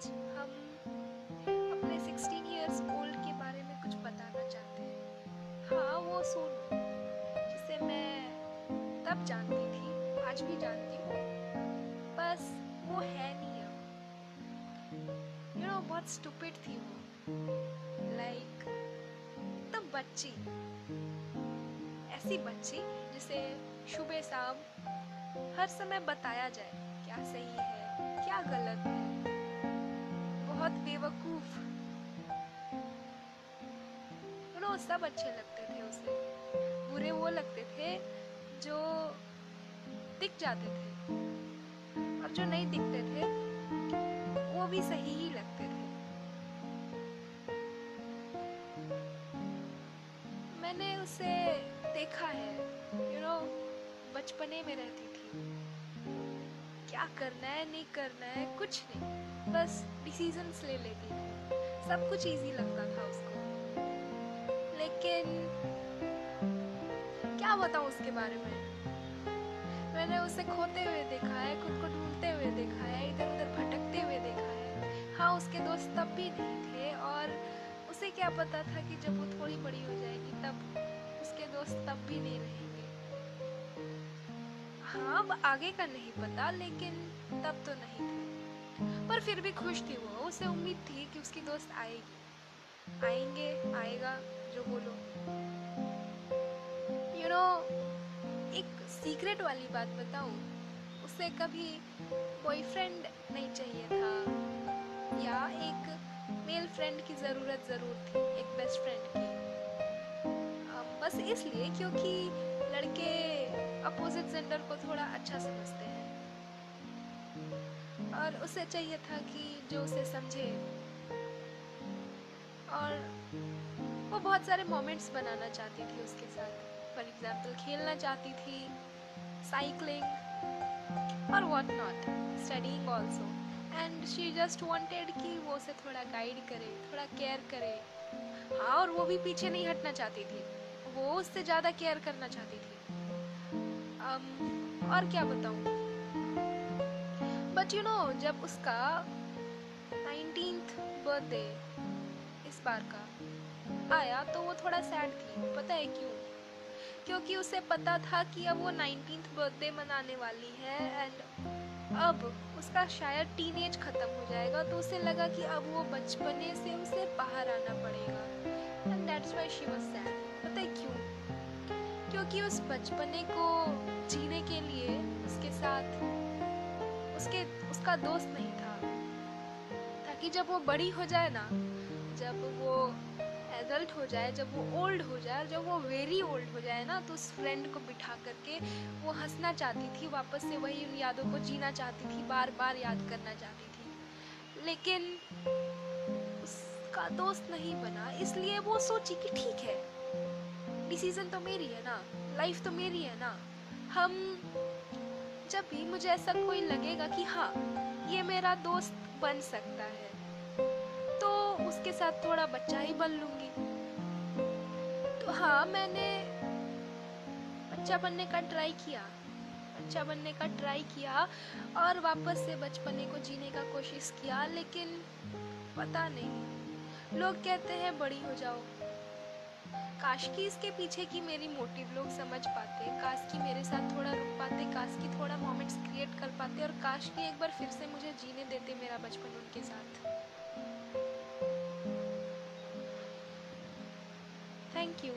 आज हम अपने 16 इयर्स ओल्ड के बारे में कुछ बताना चाहते हैं। हाँ वो सुन, जिसे मैं तब जानती थी, आज भी जानती हूँ। बस वो है नहीं अब। यू नो बहुत स्टूपिड थी वो। लाइक तब बच्ची, ऐसी बच्ची, जिसे सुबह शाम हर समय बताया जाए, क्या सही है, क्या गलत है। बहुत बेवकूफ़। नो सब अच्छे लगते थे उसे। बुरे वो लगते थे जो दिख जाते थे। और जो नहीं दिखते थे वो भी सही ही लगते थे। मैंने उसे देखा है यू you नो know, बचपने में रहती थी। क्या करना है नहीं करना है कुछ नहीं। बस डिसीजंस ले लेती थी सब कुछ इजी लगता था उसको। लेकिन क्या बताऊँ उसके बारे में? मैंने उसे खोते हुए देखा है, खुद को ढूंढते हुए देखा है, इधर उधर भटकते हुए देखा है। हाँ उसके दोस्त तब भी नहीं थे और उसे क्या पता था कि जब वो थोड़ी बड़ी हो जाएगी तब उसके दोस्त तब भी नहीं रहेंगे। हाँ अब आगे का नहीं पता, लेकिन तब तो नहीं थे। पर फिर भी खुश थी वो। उसे उम्मीद थी कि उसकी दोस्त आएगी। आएँगे आएगा जो बोलो। यू you नो know, एक सीक्रेट वाली बात बताऊँ उसे कभी बॉयफ्रेंड नहीं चाहिए था। या एक मेल फ्रेंड की ज़रूरत ज़रूर थी एक बेस्ट फ्रेंड की। बस इसलिए क्योंकि लड़के अपोजिट जेंडर को थोड़ा अच्छा समझते हैं। और उसे चाहिए था कि जो उसे समझे। और वो बहुत सारे मोमेंट्स बनाना चाहती थी उसके साथ। फॉर एग्ज़ाम्पल खेलना चाहती थी साइकिलिंग और what not studying also and she just wanted कि वो उसे थोड़ा गाइड करे थोड़ा केयर करे। हाँ और वो भी पीछे नहीं हटना चाहती थी। वो उससे ज़्यादा केयर करना चाहती थी। um, और क्या बताऊँ? बट यू नो जब उसका नाइनटीन बर्थडे इस बार का आया तो वो थोड़ा सैड थी। पता है क्यों? क्योंकि उसे पता था कि अब वो नाइनटीन बर्थडे मनाने वाली है एंड अब उसका शायद टीनेज ख़त्म हो जाएगा तो उसे लगा कि अब वो बचपने से उसे बाहर आना पड़ेगा। And that's why she was sad पता है क्यों? क्योंकि उस बचपने को जीने के लिए उसके साथ उसके, उसका दोस्त नहीं था। ताकि जब वो बड़ी हो जाए ना, जब वो एडल्ट हो जाए, जब वो ओल्ड हो जाए जब वो वेरी ओल्ड हो जाए ना तो उस फ्रेंड को बिठा करके वो हंसना चाहती थी, वापस से वही उन यादों को जीना चाहती थी बार बार याद करना चाहती थी। लेकिन उसका दोस्त नहीं बना, इसलिए वो सोची कि ठीक है डिसीज़न तो मेरी है ना लाइफ तो मेरी है ना, हम जब भी मुझे ऐसा कोई लगेगा कि हाँ ये मेरा दोस्त बन सकता है तो उसके साथ थोड़ा बच्चा ही बन लूँगी। तो हाँ मैंने बच्चा बनने का ट्राई किया, बच्चा बनने का ट्राई किया और वापस से बचपने को जीने का कोशिश किया, लेकिन पता नहीं, लोग कहते हैं बड़ी हो जाओ। काश की इसके पीछे की मेरी मोटिव लोग समझ पाते, काश की मेरे साथ थोड़ा रुक पाते, काश की थोड़ा मोमेंट्स क्रिएट कर पाते और काश की एक बार फिर से मुझे जीने देते मेरा बचपन उनके साथ। Thank you